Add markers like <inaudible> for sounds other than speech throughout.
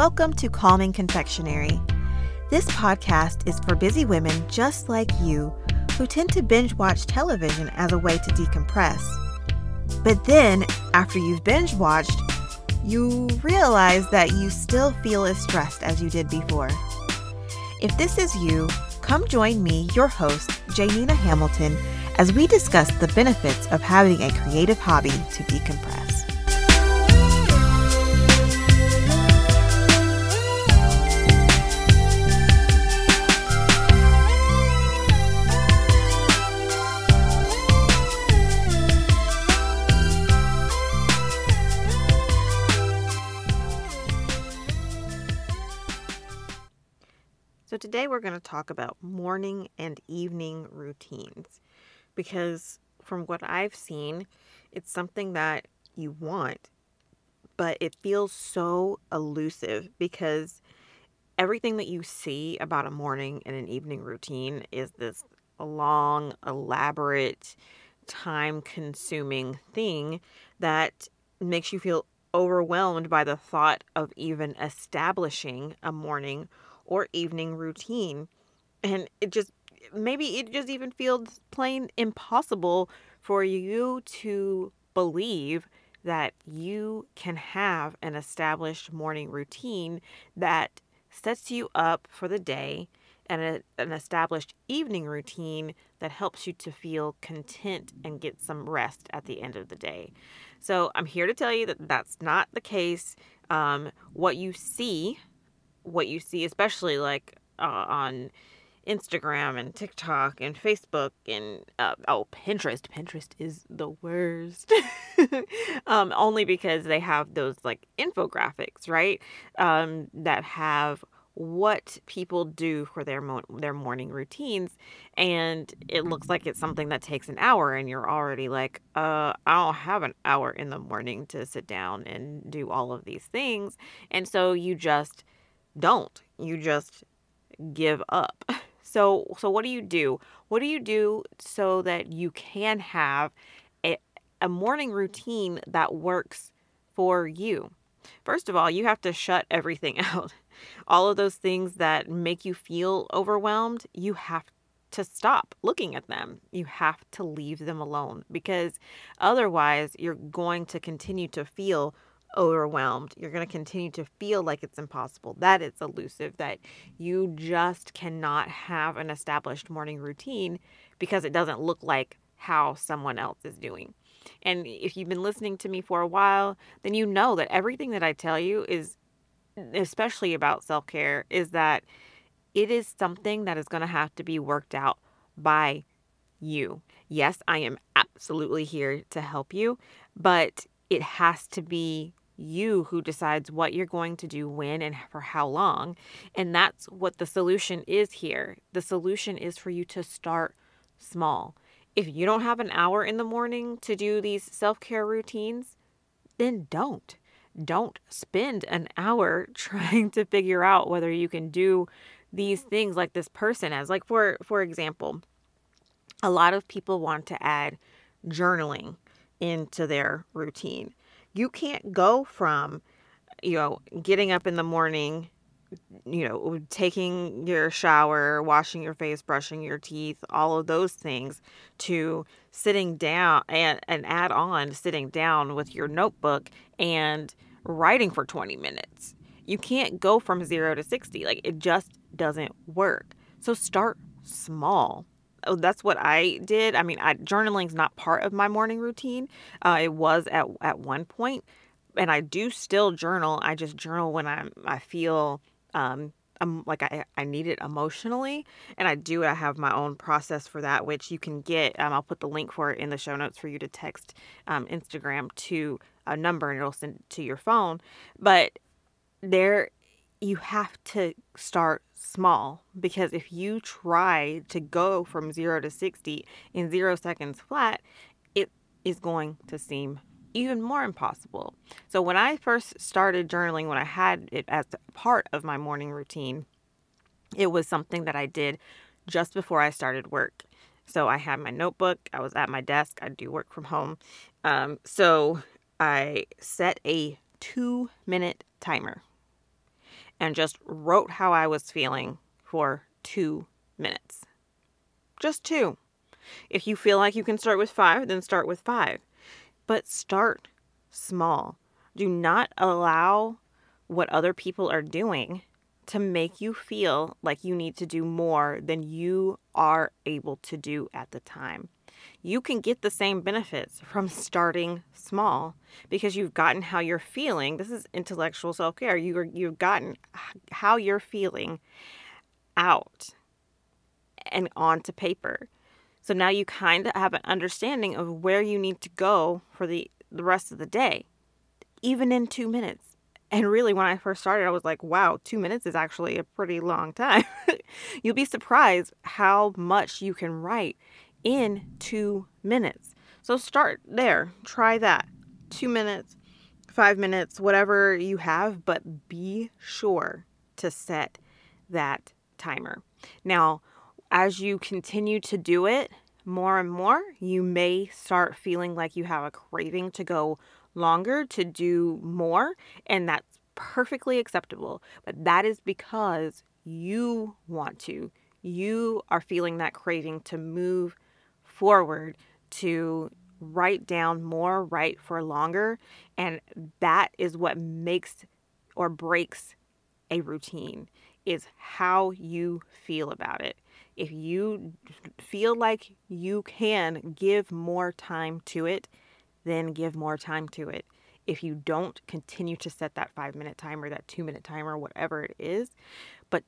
Welcome to Calming Confectionery. This podcast is for busy women just like you who tend to binge watch television as a way to decompress. But then, after you've binge watched, you realize that you still feel as stressed as you did before. If this is you, come join me, your host, Janina Hamilton, as we discuss the benefits of having a creative hobby to decompress. Today we're going to talk about morning and evening routines because, from what I've seen, it's something that you want, but it feels so elusive because everything that you see about a morning and an evening routine is this long, elaborate, time consuming thing that makes you feel overwhelmed by the thought of even establishing a morning or evening routine. And it just, maybe it just even feels plain impossible for you to believe that you can have an established morning routine that sets you up for the day and a, an established evening routine that helps you to feel content and get some rest at the end of the day. So, I'm here to tell you that that's not the case. Um, what you see what you see, especially like uh, on Instagram and TikTok and Facebook and uh, oh Pinterest. Pinterest is the worst. <laughs> um, only because they have those like infographics, right? Um, that have what people do for their mo- their morning routines and it looks like it's something that takes an hour and you're already like uh I don't have an hour in the morning to sit down and do all of these things and so you just don't. You just give up. <laughs> So so what do you do? What do you do so that you can have a, a morning routine that works for you? First of all, you have to shut everything <laughs> out. All of those things that make you feel overwhelmed, you have to stop looking at them. You have to leave them alone because otherwise you're going to continue to feel overwhelmed. You're going to continue to feel like it's impossible, that it's elusive, that you just cannot have an established morning routine because it doesn't look like how someone else is doing. And if you've been listening to me for a while, then you know that everything that I tell you is, especially about self care, is that it is something that is going to have to be worked out by you. Yes, I am absolutely here to help you, but it has to be you who decides what you're going to do when and for how long. And that's what the solution is here. The solution is for you to start small. If you don't have an hour in the morning to do these self care routines, then don't. Don't spend an hour <laughs> trying to figure out whether you can do these things like this person has. Like for for example, a lot of people want to add journaling into their routine. You can't go from, you know, getting up in the morning, you know, taking your shower, washing your face, brushing your teeth, all of those things, to sitting down and, and add on sitting down with your notebook and writing for 20 minutes. You can't go from zero to 60. Like it just doesn't work. So start small. Oh, that's what I did. I mean, I, journaling's not part of my morning routine. Uh, it was at at one point, and I do still journal. I just journal when I'm I feel um, I'm like I, I need it emotionally and I do I have my own process for that which you can get um, I'll put the link for it in the show notes for you to text um, Instagram to a number and it'll send to your phone but there you have to start small because if you try to go from 0 to 60 in 0 seconds flat, it is going to seem even more impossible. So when I first started journaling, when I had it as part of my morning routine, it was something that I did just before I started work. So I had my notebook, I was at my desk, I do work from home. Um, so I set a two minute timer and just wrote how I was feeling for two minutes. Just two. If you feel like you can start with five, then start with five. But start small. Do not allow what other people are doing to make you feel like you need to do more than you are able to do at the time. You can get the same benefits from starting small because you've gotten how you're feeling. This is intellectual self care. You you've gotten how you're feeling out and onto paper. So now you kind of have an understanding of where you need to go for the, the rest of the day, even in two minutes. And really, when I first started, I was like, wow, two minutes is actually a pretty long time. <laughs> You'll be surprised how much you can write in two minutes. So start there, try that. Two minutes, five minutes, whatever you have, but be sure to set that timer. Now, as you continue to do it more and more, you may start feeling like you have a craving to go longer, to do more, and that's perfectly acceptable. But that is because you want to. You are feeling that craving to move forward, to write down more, write for longer. And that is what makes or breaks a routine is how you feel about it. If you feel like you can give more time to it, then give more time to it. If you don't, continue to set that five minute timer, that two minute timer, whatever it is, but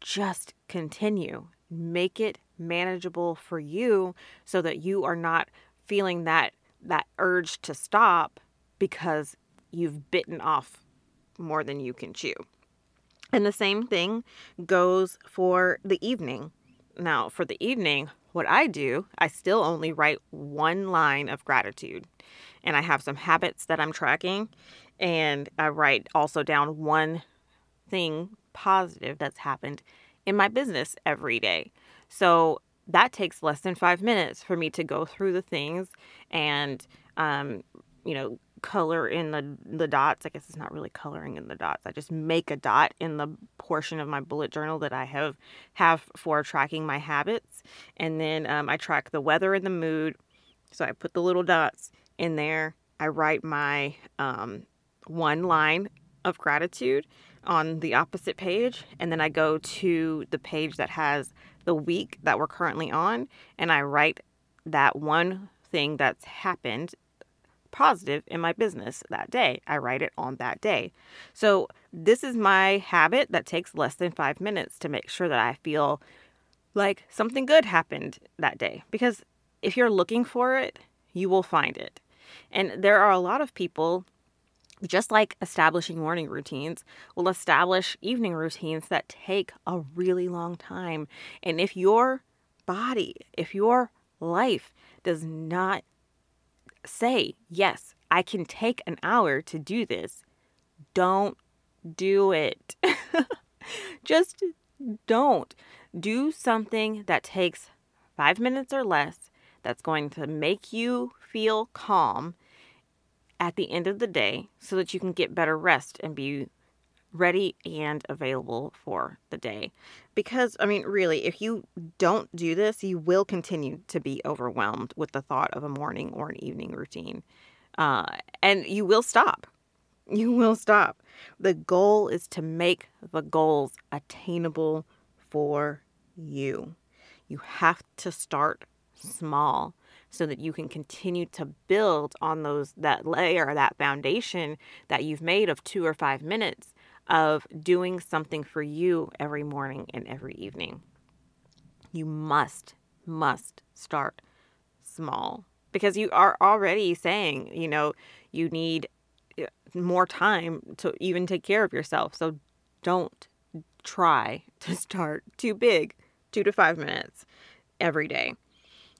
just continue. Make it manageable for you so that you are not feeling that that urge to stop because you've bitten off more than you can chew. And the same thing goes for the evening. Now, for the evening, what I do, I still only write one line of gratitude. And I have some habits that I'm tracking. And I write also down one thing positive that's happened in my business every day. So that takes less than five minutes for me to go through the things and, um, you know, color in the the dots. I guess it's not really coloring in the dots. I just make a dot in the portion of my bullet journal that I have have for tracking my habits, and then um, I track the weather and the mood. So I put the little dots in there. I write my um, one line of gratitude on the opposite page, and then I go to the page that has the week that we're currently on, and I write that one thing that's happened positive in my business that day. I write it on that day. So, this is my habit that takes less than five minutes to make sure that I feel like something good happened that day. Because if you're looking for it, you will find it. And there are a lot of people, just like establishing morning routines, will establish evening routines that take a really long time. And if your body, if your life does not say, yes, I can take an hour to do this. Don't do it. <laughs> Just don't. Do something that takes five minutes or less that's going to make you feel calm at the end of the day so that you can get better rest and be ready and available for the day. Because, I mean, really, if you don't do this, you will continue to be overwhelmed with the thought of a morning or an evening routine. Uh, and you will stop. <laughs> You will stop. The goal is to make the goals attainable for you. You have to start small so that you can continue to build on those that layer that foundation that you've made of 2 or 5 minutes of doing something for you every morning and every evening. You must, must start small because you are already saying, you know, you need uh, more time to even take care of yourself. So don't try to start too big, two to five minutes every day.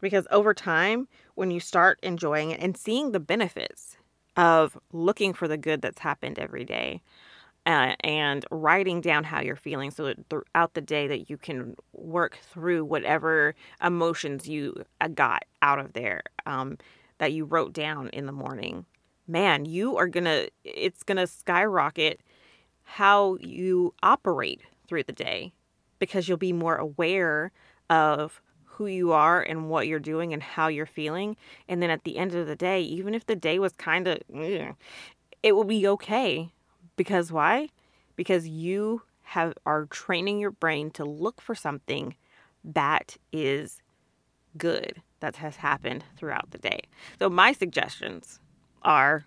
Because over time, when you start enjoying it and seeing the benefits of looking for the good that's happened every day, uh, and writing down how you're feeling so that throughout the day that you can work through whatever emotions you uh, got out of there um, that you wrote down in the morning man you are gonna it's gonna skyrocket how you operate through the day because you'll be more aware of who you are and what you're doing and how you're feeling. And then at the end of the day, even if the day was kind of, it will be okay. Because why? Because you have are training your brain to look for something that is good that has happened throughout the day. So my suggestions are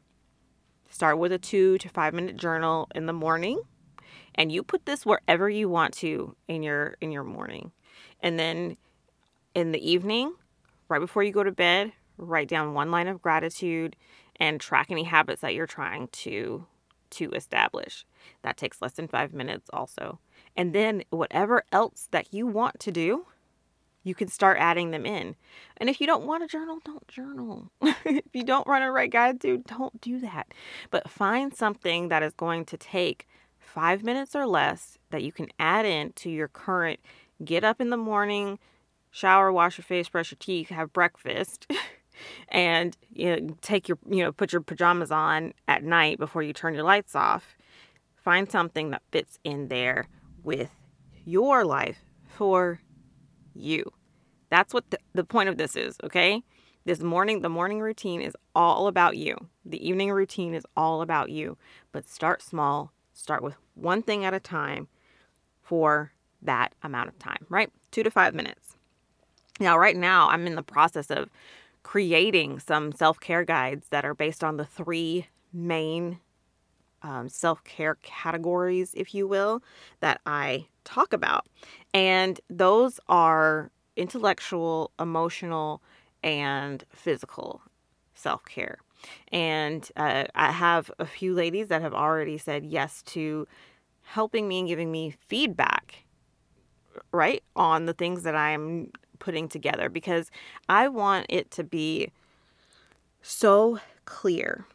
start with a 2 to 5 minute journal in the morning and you put this wherever you want to in your in your morning. And then in the evening, write before you go to bed, write down one line of gratitude and track any habits that you're trying to to establish. That takes less than 5 minutes also. And then whatever else that you want to do, you can start adding them in. And if you don't want to journal, don't journal. <laughs> if you don't run a right gratitude, don't do that. But find something that is going to take five minutes or less that you can add in to your current get up in the morning, shower, wash your face, brush your teeth, have breakfast. <laughs> and you know, take your you know put your pajamas on at night before you turn your lights off find something that fits in there with your life for you. That's what the, the point of this is okay? This morning the morning routine is all about you. The evening routine is all about you. But start small. Start with one thing at a time for that amount of time right? Two to five minutes now, right now, I'm in the process of creating some self care guides that are based on the three main um, self care categories, if you will, that I talk about. And those are intellectual, emotional, and physical self care. And uh, I have a few ladies that have already said yes to helping me and giving me feedback, right, on the things that I'm putting together because I want it to be so clear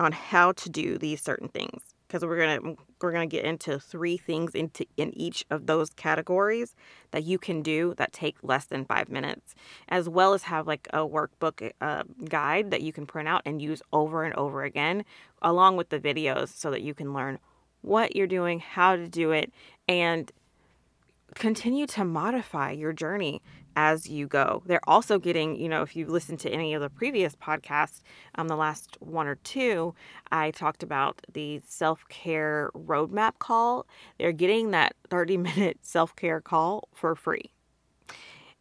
on how to do these certain things. Because we're going to we're going to get into three things into in each of those categories that you can do that take less than 5 minutes as well as have like a workbook uh, guide that you can print out and use over and over again along with the videos so that you can learn what you're doing how to do it and continue to modify your journey as you go. They're also getting, you know, if you listen to any of the previous podcasts, um, the last one or two, I talked about the self care roadmap call. They're getting that 30 <laughs> minute self care call for free.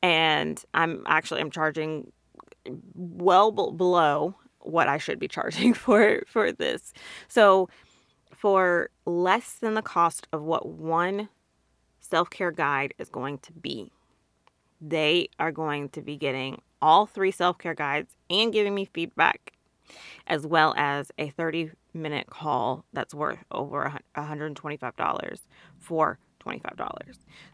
And I'm actually I'm charging well below what I should be charging <laughs> for for this. So for less than the cost of what one self-care guide is going to be they are going to be getting all three self care guides and giving me feedback, as well as a 30 minute call that's worth over $125 for $25.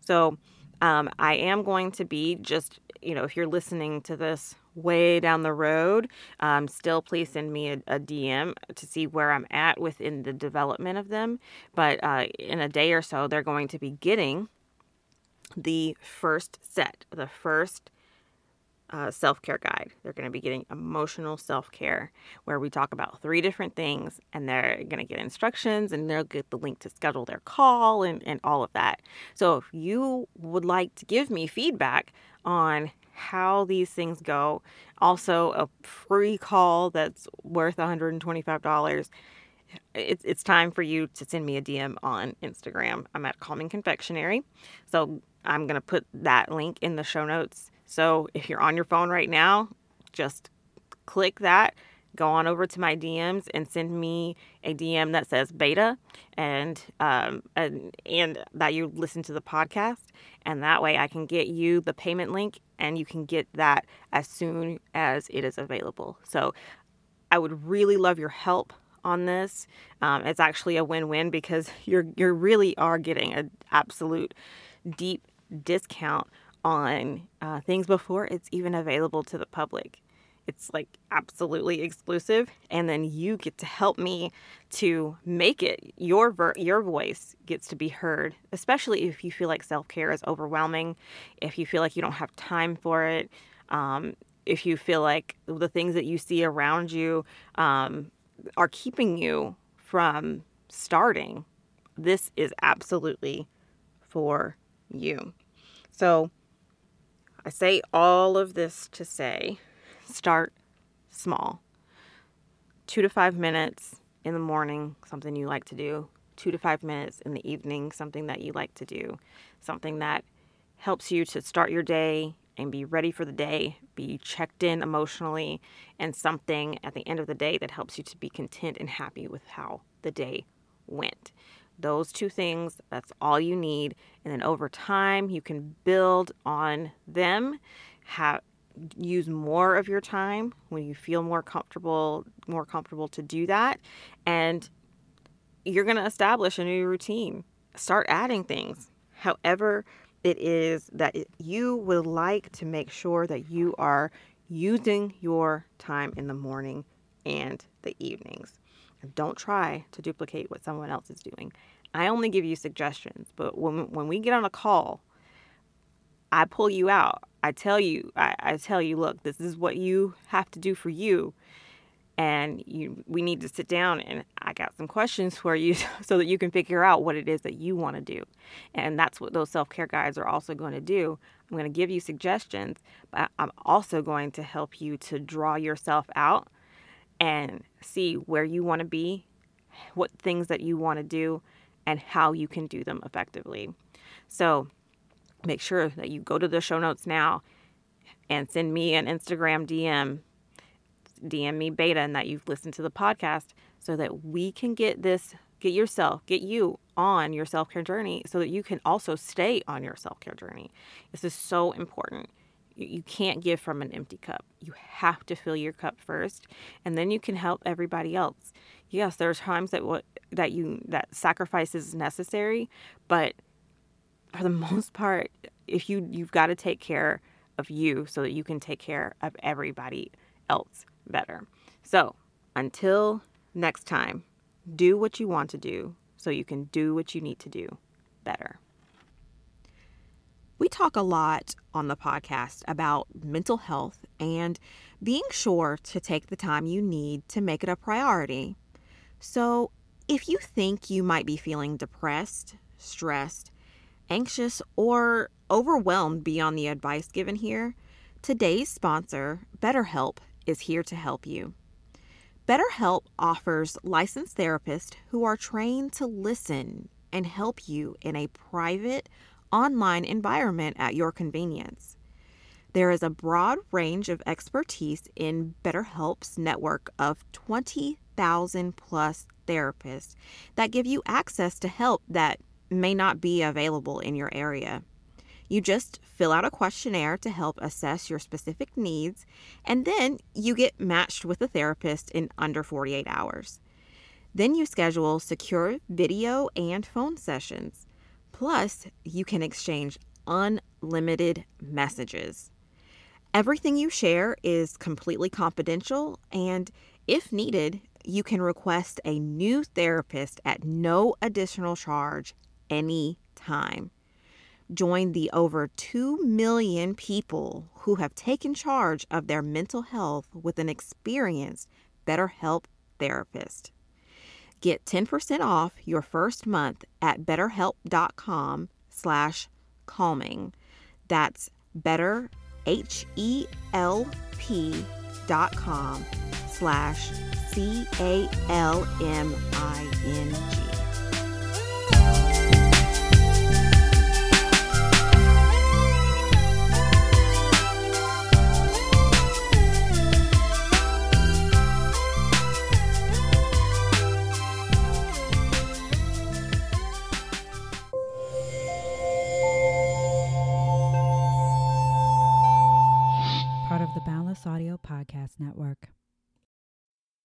So um, I am going to be just, you know, if you're listening to this way down the road, um, still please send me a, a, DM to see where I'm at within the development of them. But uh, in a day or so, they're going to be getting the first set, the first uh, self care guide. They're going to be getting emotional self care, where we talk about three different things, and they're going to get instructions and they'll get the link to schedule their call and, and all of that. So, if you would like to give me feedback on how these things go, also a free call that's worth $125 it's it's time for you to send me a DM on Instagram. I'm at Calming Confectionery. So I'm going to put that link in the show notes. So if you're on your phone right now, just click that, go on over to my DMs and send me a DM that says beta and um, and and that you listen to the podcast and that way I can get you the payment link and you can get that as soon as it is available. So I would really love your help on this. Um, it's actually a win-win because you're you really are getting an absolute deep discount on uh, things before it's even available to the public. It's like absolutely exclusive, and then you get to help me to make it your ver- your voice gets to be heard. Especially if you feel like self care is overwhelming, if you feel like you don't have time for it, um, if you feel like the things that you see around you um, are keeping you from starting this is absolutely for you. So I say all of this to say start small. Two to five minutes in the morning, something you like to do. Two to five minutes in the evening, something that you like to do. Something that helps you to start your day and be ready for the day, be checked in emotionally, and something at the end of the day that helps you to be content and happy with how the day went. Those two things, that's all you need. And then over time, you can build on them, have use more of your time when you feel more comfortable, more comfortable to do that. And you're going to establish a new routine. Start adding things. However, it is that you would like to make sure that you are using your time in the morning and the evenings. Don't try to duplicate what someone else is doing. I only give you suggestions, but when when we get on a call, I pull you out. I tell you, I, I tell you, look, this is what you have to do for you. And you we need to sit down and I got some questions for you <laughs> so that you can figure out what it is that you want to do. And that's what those self-care guides are also going to do. I'm going to give you suggestions, but I'm also going to help you to draw yourself out and see where you want to be, what things that you want to do, and how you can do them effectively. So make sure that you go to the show notes now and send me an Instagram DM, DM me beta, and that you've listened to the podcast so that we can get this, get yourself, get you on your self care journey so that you can also stay on your self care journey. This is so important you can't give from an empty cup. You have to fill your cup first, and then you can help everybody else. Yes, there are times that what that you that sacrifice is necessary, but for the <laughs> most part, if you you've got to take care of you so that you can take care of everybody else better. So, until next time, do what you want to do so you can do what you need to do better. We talk a lot on the podcast about mental health and being sure to take the time you need to make it a priority. So, if you think you might be feeling depressed, stressed, anxious, or overwhelmed beyond the advice given here, today's sponsor, BetterHelp, is here to help you. BetterHelp offers licensed therapists who are trained to listen and help you in a private, online environment at your convenience. There is a broad range of expertise in BetterHelp's network of 20,000 plus therapists that give you access to help that may not be available in your area. You just fill out a questionnaire to help assess your specific needs, and then you get matched with a therapist in under 48 hours. Then you schedule secure video and phone sessions. Plus, you can exchange unlimited messages. Everything you share is completely confidential, and if needed, you can request a new therapist at no additional charge anytime. Join the over 2 million people who have taken charge of their mental health with an experienced BetterHelp therapist. Get 10% off your first month at betterhelp.com slash calming. That's better, H-E-L-P dot com slash C-A-L-M-I-N-G.